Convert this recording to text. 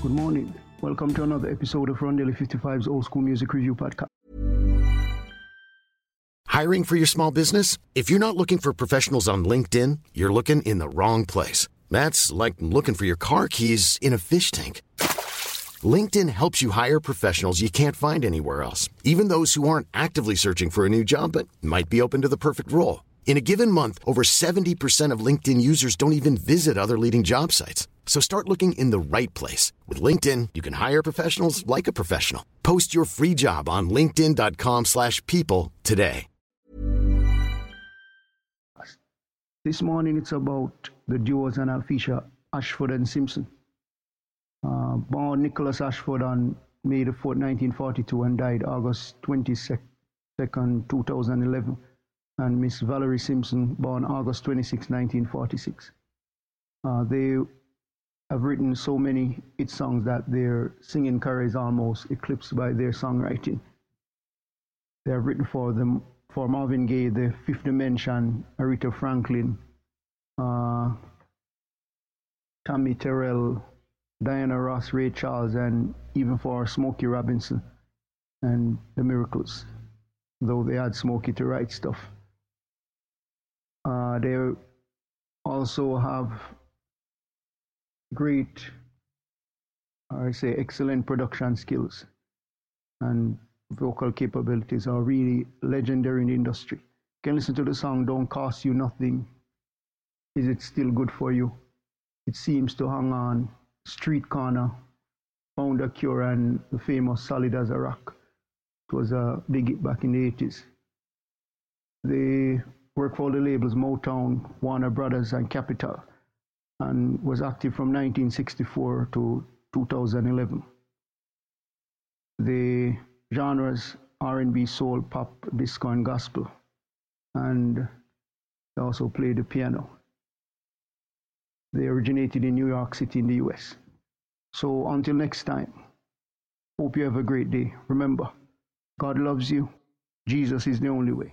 Good morning. Welcome to another episode of Rondelle 55's Old School Music Review Podcast. Hiring for your small business? If you're not looking for professionals on LinkedIn, you're looking in the wrong place. That's like looking for your car keys in a fish tank. LinkedIn helps you hire professionals you can't find anywhere else, even those who aren't actively searching for a new job but might be open to the perfect role. In a given month, over 70% of LinkedIn users don't even visit other leading job sites. So start looking in the right place. With LinkedIn, you can hire professionals like a professional. Post your free job on linkedin.com slash people today. This morning it's about the duos and Alphisha, Ashford and Simpson. Uh, born Nicholas Ashford on May the 4th, 1942 and died August 22nd, 2011. And Miss Valerie Simpson, born August 26, 1946. Uh, they have written so many hit songs that their singing career is almost eclipsed by their songwriting. They have written for them for Marvin Gaye, The Fifth Dimension, Aretha Franklin, uh, Tammy Terrell, Diana Ross, Ray Charles, and even for Smokey Robinson and The Miracles, though they had Smokey to write stuff. They also have great, I say, excellent production skills and vocal capabilities are really legendary in the industry. You can listen to the song Don't Cost You Nothing. Is it still good for you? It seems to hang on. Street Corner, Found a Cure, and the famous Solid as a Rock. It was a big hit back in the 80s. They worked for the labels Motown, Warner Brothers, and Capitol, and was active from 1964 to 2011. The genres R&B, soul, pop, disco, and gospel, and they also played the piano. They originated in New York City in the US. So until next time, hope you have a great day. Remember, God loves you. Jesus is the only way.